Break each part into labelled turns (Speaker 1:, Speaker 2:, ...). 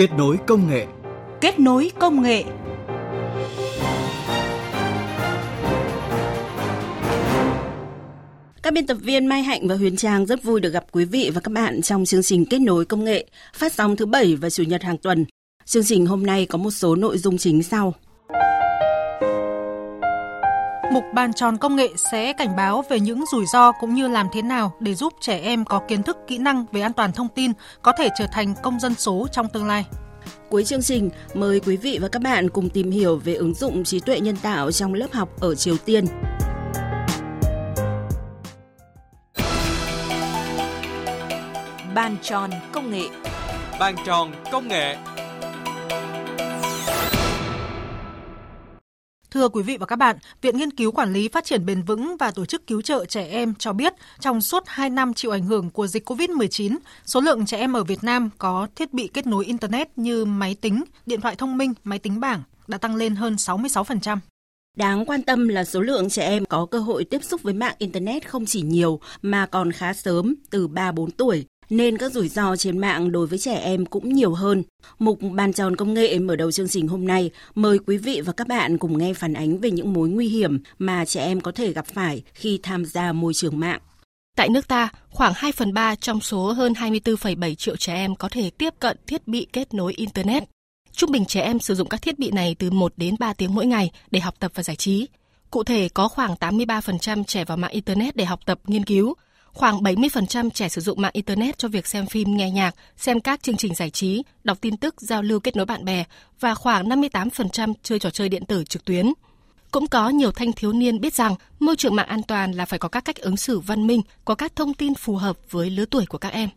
Speaker 1: Kết nối công nghệ.
Speaker 2: Kết nối công nghệ. Các biên tập viên Mai Hạnh và Huyền Trang rất vui được gặp quý vị và các bạn trong chương trình Kết nối công nghệ phát sóng thứ bảy và chủ nhật hàng tuần. Chương trình hôm nay có một số nội dung chính sau.
Speaker 3: Mục bàn tròn công nghệ sẽ cảnh báo về những rủi ro cũng như làm thế nào để giúp trẻ em có kiến thức kỹ năng về an toàn thông tin có thể trở thành công dân số trong tương lai.
Speaker 2: Cuối chương trình, mời quý vị và các bạn cùng tìm hiểu về ứng dụng trí tuệ nhân tạo trong lớp học ở Triều Tiên.
Speaker 4: Bàn tròn công nghệ
Speaker 5: Bàn tròn công nghệ
Speaker 3: Thưa quý vị và các bạn, Viện Nghiên cứu Quản lý Phát triển Bền vững và Tổ chức Cứu trợ Trẻ Em cho biết, trong suốt 2 năm chịu ảnh hưởng của dịch COVID-19, số lượng trẻ em ở Việt Nam có thiết bị kết nối Internet như máy tính, điện thoại thông minh, máy tính bảng đã tăng lên hơn 66%.
Speaker 2: Đáng quan tâm là số lượng trẻ em có cơ hội tiếp xúc với mạng Internet không chỉ nhiều mà còn khá sớm, từ 3-4 tuổi, nên các rủi ro trên mạng đối với trẻ em cũng nhiều hơn. Mục Bàn tròn công nghệ mở đầu chương trình hôm nay mời quý vị và các bạn cùng nghe phản ánh về những mối nguy hiểm mà trẻ em có thể gặp phải khi tham gia môi trường mạng.
Speaker 6: Tại nước ta, khoảng 2 phần 3 trong số hơn 24,7 triệu trẻ em có thể tiếp cận thiết bị kết nối Internet. Trung bình trẻ em sử dụng các thiết bị này từ 1 đến 3 tiếng mỗi ngày để học tập và giải trí. Cụ thể, có khoảng 83% trẻ vào mạng Internet để học tập, nghiên cứu, Khoảng 70% trẻ sử dụng mạng Internet cho việc xem phim, nghe nhạc, xem các chương trình giải trí, đọc tin tức, giao lưu kết nối bạn bè và khoảng 58% chơi trò chơi điện tử trực tuyến. Cũng có nhiều thanh thiếu niên biết rằng môi trường mạng an toàn là phải có các cách ứng xử văn minh, có các thông tin phù hợp với lứa tuổi của các em.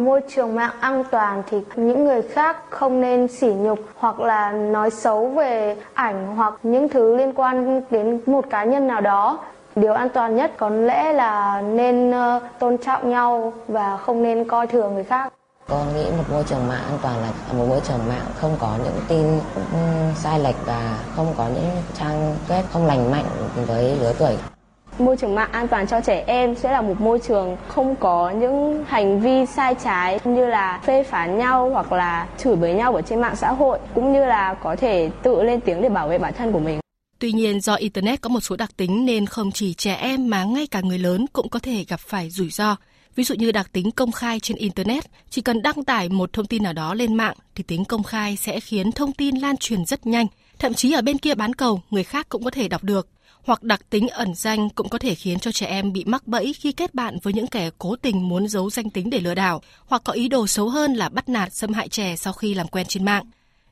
Speaker 7: Môi trường mạng an toàn thì những người khác không nên sỉ nhục hoặc là nói xấu về ảnh hoặc những thứ liên quan đến một cá nhân nào đó điều an toàn nhất có lẽ là nên ờ, tôn trọng nhau và không nên coi thường người khác.
Speaker 8: Con nghĩ một môi trường mạng an toàn là một môi trường mạng không có những tin sai lệch và không có những trang web không lành mạnh với lứa tuổi.
Speaker 7: Môi trường mạng an toàn cho trẻ em sẽ là một môi trường không có những hành vi sai trái như là phê phán nhau hoặc là chửi bới nhau ở trên mạng xã hội cũng như là có thể tự lên tiếng để bảo vệ bản thân của mình
Speaker 6: Tuy nhiên do Internet có một số đặc tính nên không chỉ trẻ em mà ngay cả người lớn cũng có thể gặp phải rủi ro. Ví dụ như đặc tính công khai trên Internet, chỉ cần đăng tải một thông tin nào đó lên mạng thì tính công khai sẽ khiến thông tin lan truyền rất nhanh. Thậm chí ở bên kia bán cầu, người khác cũng có thể đọc được. Hoặc đặc tính ẩn danh cũng có thể khiến cho trẻ em bị mắc bẫy khi kết bạn với những kẻ cố tình muốn giấu danh tính để lừa đảo, hoặc có ý đồ xấu hơn là bắt nạt xâm hại trẻ sau khi làm quen trên mạng.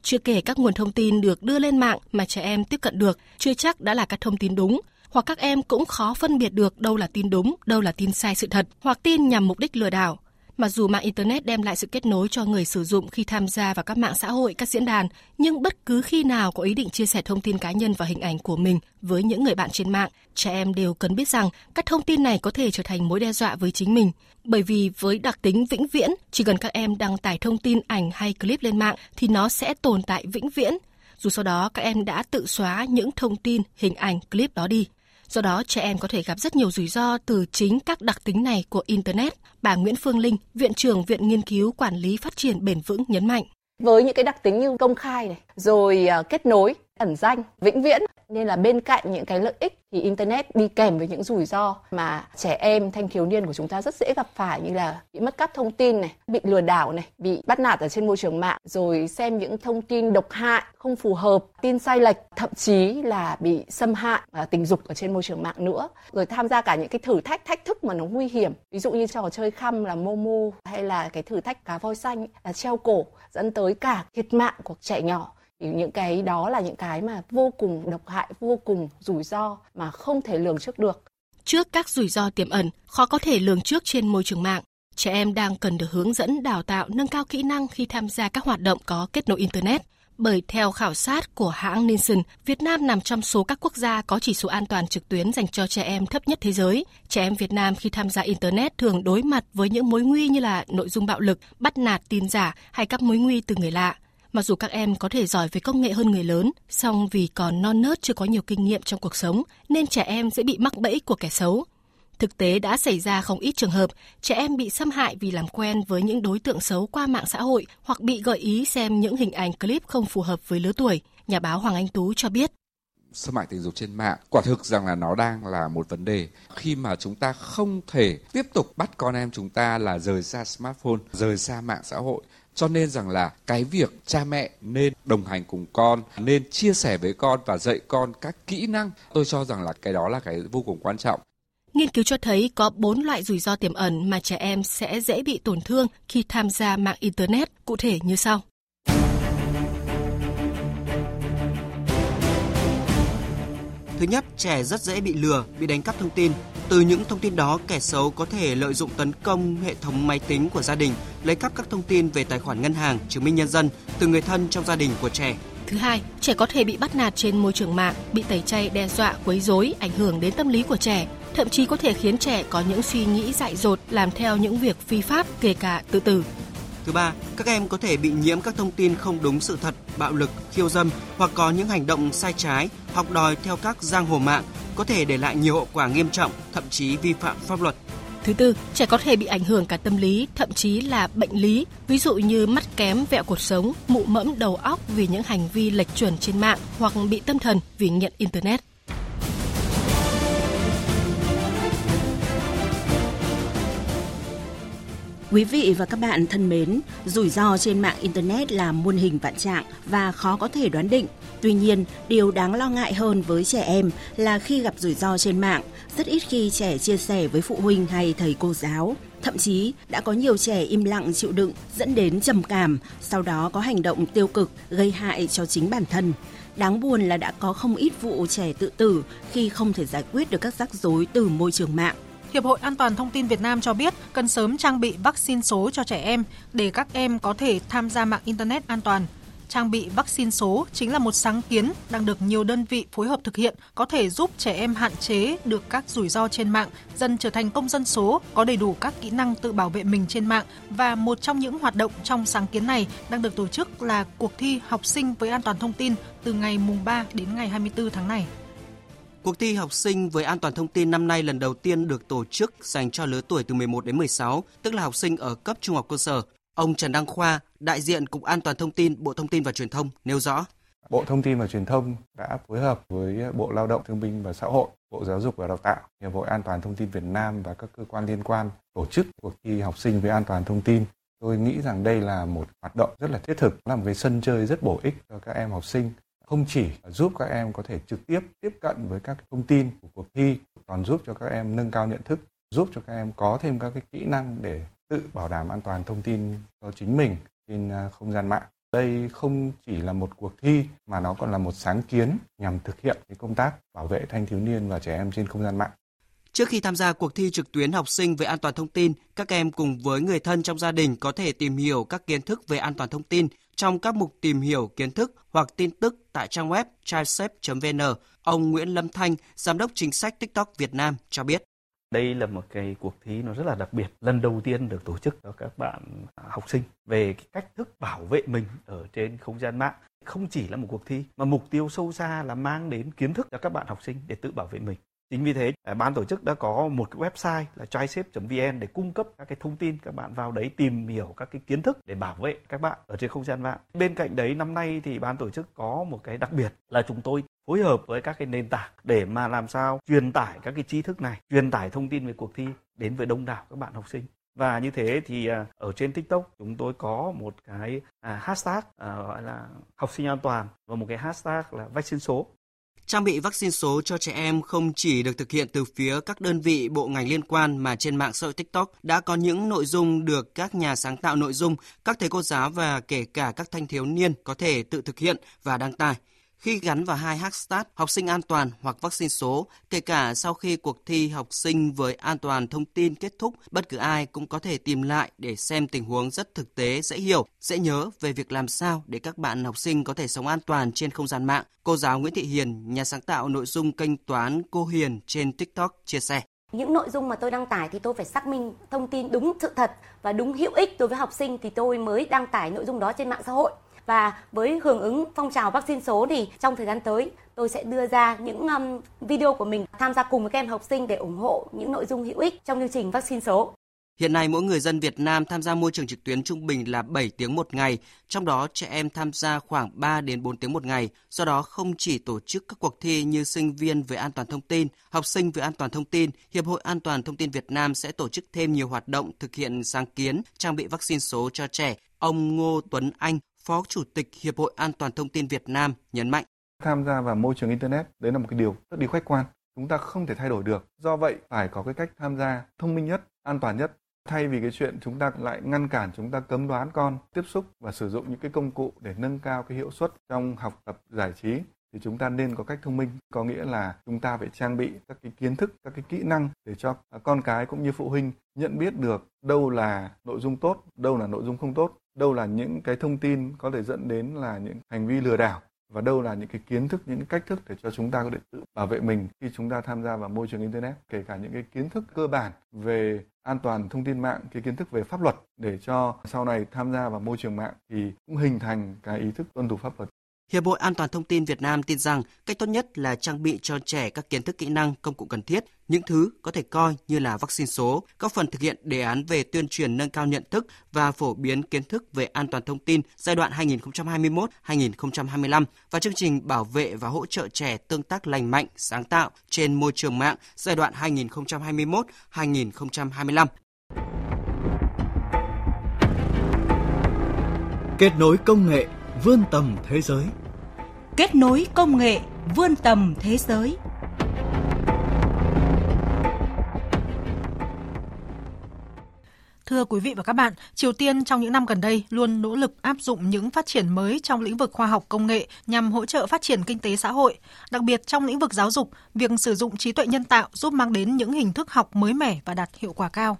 Speaker 6: Chưa kể các nguồn thông tin được đưa lên mạng mà trẻ em tiếp cận được chưa chắc đã là các thông tin đúng, hoặc các em cũng khó phân biệt được đâu là tin đúng, đâu là tin sai sự thật, hoặc tin nhằm mục đích lừa đảo. Mặc dù mạng Internet đem lại sự kết nối cho người sử dụng khi tham gia vào các mạng xã hội, các diễn đàn, nhưng bất cứ khi nào có ý định chia sẻ thông tin cá nhân và hình ảnh của mình với những người bạn trên mạng, trẻ em đều cần biết rằng các thông tin này có thể trở thành mối đe dọa với chính mình. Bởi vì với đặc tính vĩnh viễn, chỉ cần các em đăng tải thông tin ảnh hay clip lên mạng thì nó sẽ tồn tại vĩnh viễn, dù sau đó các em đã tự xóa những thông tin, hình ảnh, clip đó đi. Do đó, trẻ em có thể gặp rất nhiều rủi ro từ chính các đặc tính này của Internet. Bà Nguyễn Phương Linh, Viện trưởng Viện Nghiên cứu Quản lý Phát triển Bền vững nhấn mạnh.
Speaker 9: Với những cái đặc tính như công khai này, rồi à, kết nối, ẩn danh, vĩnh viễn, nên là bên cạnh những cái lợi ích thì internet đi kèm với những rủi ro mà trẻ em thanh thiếu niên của chúng ta rất dễ gặp phải như là bị mất cắp thông tin này bị lừa đảo này bị bắt nạt ở trên môi trường mạng rồi xem những thông tin độc hại không phù hợp tin sai lệch thậm chí là bị xâm hại à, tình dục ở trên môi trường mạng nữa. Rồi tham gia cả những cái thử thách thách thức mà nó nguy hiểm. Ví dụ như trò chơi khăm là momo hay là cái thử thách cá voi xanh là treo cổ dẫn tới cả thiệt mạng của trẻ nhỏ thì những cái đó là những cái mà vô cùng độc hại vô cùng rủi ro mà không thể lường trước được
Speaker 6: trước các rủi ro tiềm ẩn khó có thể lường trước trên môi trường mạng trẻ em đang cần được hướng dẫn đào tạo nâng cao kỹ năng khi tham gia các hoạt động có kết nối internet bởi theo khảo sát của hãng Nielsen, Việt Nam nằm trong số các quốc gia có chỉ số an toàn trực tuyến dành cho trẻ em thấp nhất thế giới. Trẻ em Việt Nam khi tham gia Internet thường đối mặt với những mối nguy như là nội dung bạo lực, bắt nạt tin giả hay các mối nguy từ người lạ. Mặc dù các em có thể giỏi về công nghệ hơn người lớn, song vì còn non nớt chưa có nhiều kinh nghiệm trong cuộc sống, nên trẻ em sẽ bị mắc bẫy của kẻ xấu. Thực tế đã xảy ra không ít trường hợp trẻ em bị xâm hại vì làm quen với những đối tượng xấu qua mạng xã hội hoặc bị gợi ý xem những hình ảnh clip không phù hợp với lứa tuổi. Nhà báo Hoàng Anh Tú cho biết
Speaker 1: xâm hại tình dục trên mạng quả thực rằng là nó đang là một vấn đề khi mà chúng ta không thể tiếp tục bắt con em chúng ta là rời xa smartphone rời xa mạng xã hội cho nên rằng là cái việc cha mẹ nên đồng hành cùng con nên chia sẻ với con và dạy con các kỹ năng tôi cho rằng là cái đó là cái vô cùng quan trọng
Speaker 6: Nghiên cứu cho thấy có 4 loại rủi ro tiềm ẩn mà trẻ em sẽ dễ bị tổn thương khi tham gia mạng Internet, cụ thể như sau.
Speaker 4: Thứ nhất, trẻ rất dễ bị lừa, bị đánh cắp thông tin. Từ những thông tin đó, kẻ xấu có thể lợi dụng tấn công hệ thống máy tính của gia đình, lấy cắp các thông tin về tài khoản ngân hàng, chứng minh nhân dân từ người thân trong gia đình của trẻ.
Speaker 6: Thứ hai, trẻ có thể bị bắt nạt trên môi trường mạng, bị tẩy chay đe dọa, quấy rối, ảnh hưởng đến tâm lý của trẻ, thậm chí có thể khiến trẻ có những suy nghĩ dại dột làm theo những việc phi pháp, kể cả tự tử.
Speaker 4: Thứ ba, các em có thể bị nhiễm các thông tin không đúng sự thật, bạo lực, khiêu dâm hoặc có những hành động sai trái, học đòi theo các giang hồ mạng, có thể để lại nhiều hậu quả nghiêm trọng, thậm chí vi phạm pháp luật.
Speaker 6: Thứ tư, trẻ có thể bị ảnh hưởng cả tâm lý, thậm chí là bệnh lý, ví dụ như mắt kém, vẹo cuộc sống, mụ mẫm đầu óc vì những hành vi lệch chuẩn trên mạng hoặc bị tâm thần vì nghiện internet.
Speaker 2: Quý vị và các bạn thân mến, rủi ro trên mạng Internet là muôn hình vạn trạng và khó có thể đoán định. Tuy nhiên, điều đáng lo ngại hơn với trẻ em là khi gặp rủi ro trên mạng, rất ít khi trẻ chia sẻ với phụ huynh hay thầy cô giáo. Thậm chí đã có nhiều trẻ im lặng chịu đựng dẫn đến trầm cảm, sau đó có hành động tiêu cực gây hại cho chính bản thân. Đáng buồn là đã có không ít vụ trẻ tự tử khi không thể giải quyết được các rắc rối từ môi trường mạng.
Speaker 3: Hiệp hội An toàn thông tin Việt Nam cho biết cần sớm trang bị vaccine số cho trẻ em để các em có thể tham gia mạng internet an toàn. Trang bị vaccine số chính là một sáng kiến đang được nhiều đơn vị phối hợp thực hiện có thể giúp trẻ em hạn chế được các rủi ro trên mạng, dần trở thành công dân số có đầy đủ các kỹ năng tự bảo vệ mình trên mạng và một trong những hoạt động trong sáng kiến này đang được tổ chức là cuộc thi học sinh với an toàn thông tin từ ngày mùng 3 đến ngày 24 tháng này.
Speaker 4: Cuộc thi học sinh với an toàn thông tin năm nay lần đầu tiên được tổ chức dành cho lứa tuổi từ 11 đến 16, tức là học sinh ở cấp trung học cơ sở. Ông Trần Đăng Khoa, đại diện Cục An toàn thông tin, Bộ Thông tin và Truyền thông nêu rõ.
Speaker 10: Bộ Thông tin và Truyền thông đã phối hợp với Bộ Lao động Thương binh và Xã hội, Bộ Giáo dục và Đào tạo, Hiệp hội An toàn thông tin Việt Nam và các cơ quan liên quan tổ chức cuộc thi học sinh với an toàn thông tin. Tôi nghĩ rằng đây là một hoạt động rất là thiết thực, là một cái sân chơi rất bổ ích cho các em học sinh không chỉ giúp các em có thể trực tiếp tiếp cận với các thông tin của cuộc thi còn giúp cho các em nâng cao nhận thức giúp cho các em có thêm các cái kỹ năng để tự bảo đảm an toàn thông tin cho chính mình trên à, không gian mạng. Đây không chỉ là một cuộc thi mà nó còn là một sáng kiến nhằm thực hiện cái công tác bảo vệ thanh thiếu niên và trẻ em trên không gian mạng.
Speaker 4: Trước khi tham gia cuộc thi trực tuyến học sinh về an toàn thông tin, các em cùng với người thân trong gia đình có thể tìm hiểu các kiến thức về an toàn thông tin trong các mục tìm hiểu kiến thức hoặc tin tức tại trang web childsafe.vn. Ông Nguyễn Lâm Thanh, giám đốc chính sách TikTok Việt Nam cho biết.
Speaker 11: Đây là một cái cuộc thi nó rất là đặc biệt, lần đầu tiên được tổ chức cho các bạn học sinh về cái cách thức bảo vệ mình ở trên không gian mạng. Không chỉ là một cuộc thi mà mục tiêu sâu xa là mang đến kiến thức cho các bạn học sinh để tự bảo vệ mình. Chính vì thế, à, ban tổ chức đã có một cái website là trysafe.vn để cung cấp các cái thông tin các bạn vào đấy tìm hiểu các cái kiến thức để bảo vệ các bạn ở trên không gian mạng. Bên cạnh đấy năm nay thì ban tổ chức có một cái đặc biệt là chúng tôi phối hợp với các cái nền tảng để mà làm sao truyền tải các cái trí thức này, truyền tải thông tin về cuộc thi đến với đông đảo các bạn học sinh. Và như thế thì à, ở trên TikTok chúng tôi có một cái à, hashtag gọi là học sinh an toàn và một cái hashtag là vaccine số
Speaker 4: Trang bị vaccine số cho trẻ em không chỉ được thực hiện từ phía các đơn vị bộ ngành liên quan mà trên mạng xã hội TikTok đã có những nội dung được các nhà sáng tạo nội dung, các thầy cô giáo và kể cả các thanh thiếu niên có thể tự thực hiện và đăng tải. Khi gắn vào hai hashtag học sinh an toàn hoặc vaccine số, kể cả sau khi cuộc thi học sinh với an toàn thông tin kết thúc, bất cứ ai cũng có thể tìm lại để xem tình huống rất thực tế, dễ hiểu, dễ nhớ về việc làm sao để các bạn học sinh có thể sống an toàn trên không gian mạng. Cô giáo Nguyễn Thị Hiền, nhà sáng tạo nội dung kênh toán Cô Hiền trên TikTok chia sẻ.
Speaker 12: Những nội dung mà tôi đăng tải thì tôi phải xác minh thông tin đúng sự thật và đúng hữu ích đối với học sinh thì tôi mới đăng tải nội dung đó trên mạng xã hội và với hưởng ứng phong trào vaccine số thì trong thời gian tới tôi sẽ đưa ra những um, video của mình tham gia cùng với các em học sinh để ủng hộ những nội dung hữu ích trong chương trình vaccine số.
Speaker 4: Hiện nay mỗi người dân Việt Nam tham gia môi trường trực tuyến trung bình là 7 tiếng một ngày, trong đó trẻ em tham gia khoảng 3 đến 4 tiếng một ngày. Do đó không chỉ tổ chức các cuộc thi như sinh viên về an toàn thông tin, học sinh về an toàn thông tin, Hiệp hội An toàn thông tin Việt Nam sẽ tổ chức thêm nhiều hoạt động thực hiện sáng kiến trang bị vaccine số cho trẻ. Ông Ngô Tuấn Anh, Phó Chủ tịch Hiệp hội An toàn thông tin Việt Nam nhấn mạnh.
Speaker 10: Tham gia vào môi trường internet đấy là một cái điều rất đi khách quan chúng ta không thể thay đổi được. Do vậy phải có cái cách tham gia thông minh nhất, an toàn nhất thay vì cái chuyện chúng ta lại ngăn cản chúng ta cấm đoán con tiếp xúc và sử dụng những cái công cụ để nâng cao cái hiệu suất trong học tập giải trí thì chúng ta nên có cách thông minh có nghĩa là chúng ta phải trang bị các cái kiến thức các cái kỹ năng để cho con cái cũng như phụ huynh nhận biết được đâu là nội dung tốt đâu là nội dung không tốt đâu là những cái thông tin có thể dẫn đến là những hành vi lừa đảo và đâu là những cái kiến thức, những cái cách thức để cho chúng ta có thể tự bảo vệ mình khi chúng ta tham gia vào môi trường internet. Kể cả những cái kiến thức cơ bản về an toàn thông tin mạng, cái kiến thức về pháp luật để cho sau này tham gia vào môi trường mạng thì cũng hình thành cái ý thức tuân thủ pháp luật.
Speaker 4: Hiệp hội An toàn thông tin Việt Nam tin rằng cách tốt nhất là trang bị cho trẻ các kiến thức kỹ năng, công cụ cần thiết, những thứ có thể coi như là vaccine số, góp phần thực hiện đề án về tuyên truyền nâng cao nhận thức và phổ biến kiến thức về an toàn thông tin giai đoạn 2021-2025 và chương trình bảo vệ và hỗ trợ trẻ tương tác lành mạnh, sáng tạo trên môi trường mạng giai đoạn 2021-2025.
Speaker 13: Kết nối công nghệ vươn tầm thế giới.
Speaker 2: Kết nối công nghệ vươn tầm thế giới.
Speaker 3: Thưa quý vị và các bạn, Triều Tiên trong những năm gần đây luôn nỗ lực áp dụng những phát triển mới trong lĩnh vực khoa học công nghệ nhằm hỗ trợ phát triển kinh tế xã hội. Đặc biệt trong lĩnh vực giáo dục, việc sử dụng trí tuệ nhân tạo giúp mang đến những hình thức học mới mẻ và đạt hiệu quả cao.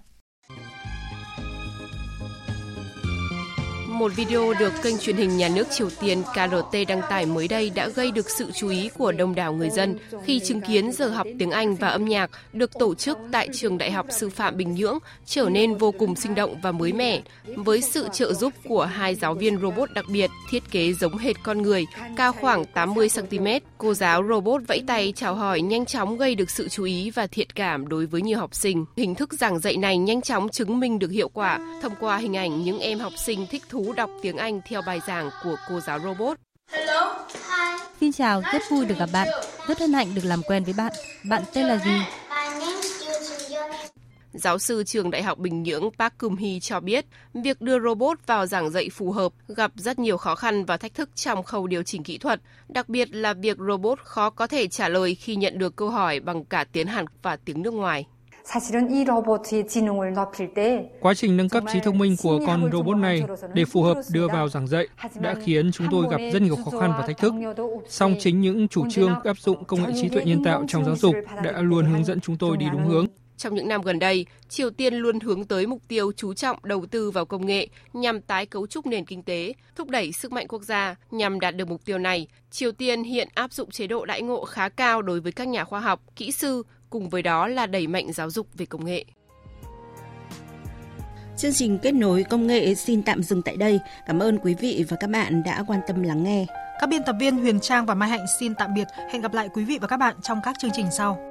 Speaker 14: Một video được kênh truyền hình nhà nước Triều Tiên KRT đăng tải mới đây đã gây được sự chú ý của đông đảo người dân khi chứng kiến giờ học tiếng Anh và âm nhạc được tổ chức tại trường Đại học Sư phạm Bình Nhưỡng trở nên vô cùng sinh động và mới mẻ. Với sự trợ giúp của hai giáo viên robot đặc biệt thiết kế giống hệt con người, cao khoảng 80 cm, cô giáo robot vẫy tay chào hỏi nhanh chóng gây được sự chú ý và thiện cảm đối với nhiều học sinh. Hình thức giảng dạy này nhanh chóng chứng minh được hiệu quả thông qua hình ảnh những em học sinh thích thú đọc tiếng Anh theo bài giảng của cô giáo robot.
Speaker 15: Hello. Hi. Xin chào, rất vui được gặp bạn. Rất hân hạnh được làm quen với bạn. Bạn tên là gì?
Speaker 14: Giáo sư trường Đại học Bình Nhưỡng Park Kum Hee cho biết, việc đưa robot vào giảng dạy phù hợp gặp rất nhiều khó khăn và thách thức trong khâu điều chỉnh kỹ thuật, đặc biệt là việc robot khó có thể trả lời khi nhận được câu hỏi bằng cả tiếng Hàn và tiếng nước ngoài.
Speaker 16: Quá trình nâng cấp trí thông minh của con robot này để phù hợp đưa vào giảng dạy đã khiến chúng tôi gặp rất nhiều khó khăn và thách thức. Song chính những chủ trương áp dụng công nghệ trí tuệ nhân tạo trong giáo dục đã luôn hướng dẫn chúng tôi đi đúng hướng.
Speaker 14: Trong những năm gần đây, Triều Tiên luôn hướng tới mục tiêu chú trọng đầu tư vào công nghệ nhằm tái cấu trúc nền kinh tế, thúc đẩy sức mạnh quốc gia. Nhằm đạt được mục tiêu này, Triều Tiên hiện áp dụng chế độ đãi ngộ khá cao đối với các nhà khoa học, kỹ sư, cùng với đó là đẩy mạnh giáo dục về công nghệ.
Speaker 2: Chương trình kết nối công nghệ xin tạm dừng tại đây. Cảm ơn quý vị và các bạn đã quan tâm lắng nghe.
Speaker 3: Các biên tập viên Huyền Trang và Mai Hạnh xin tạm biệt. Hẹn gặp lại quý vị và các bạn trong các chương trình sau.